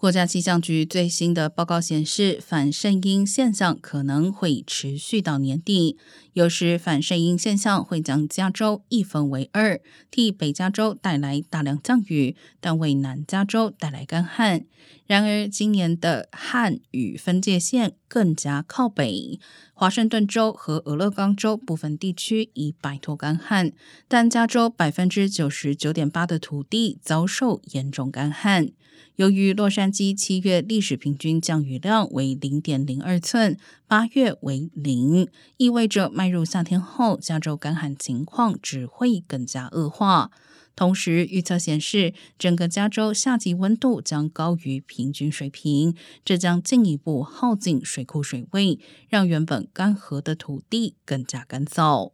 国家气象局最新的报告显示，反圣婴现象可能会持续到年底。有时反圣婴现象会将加州一分为二，替北加州带来大量降雨，但为南加州带来干旱。然而，今年的旱雨分界线更加靠北，华盛顿州和俄勒冈州部分地区已摆脱干旱，但加州百分之九十九点八的土地遭受严重干旱。由于洛杉矶七月历史平均降雨量为零点零二寸，八月为零，意味着迈入夏天后，加州干旱情况只会更加恶化。同时，预测显示，整个加州夏季温度将高于平均水平，这将进一步耗尽水库水位，让原本干涸的土地更加干燥。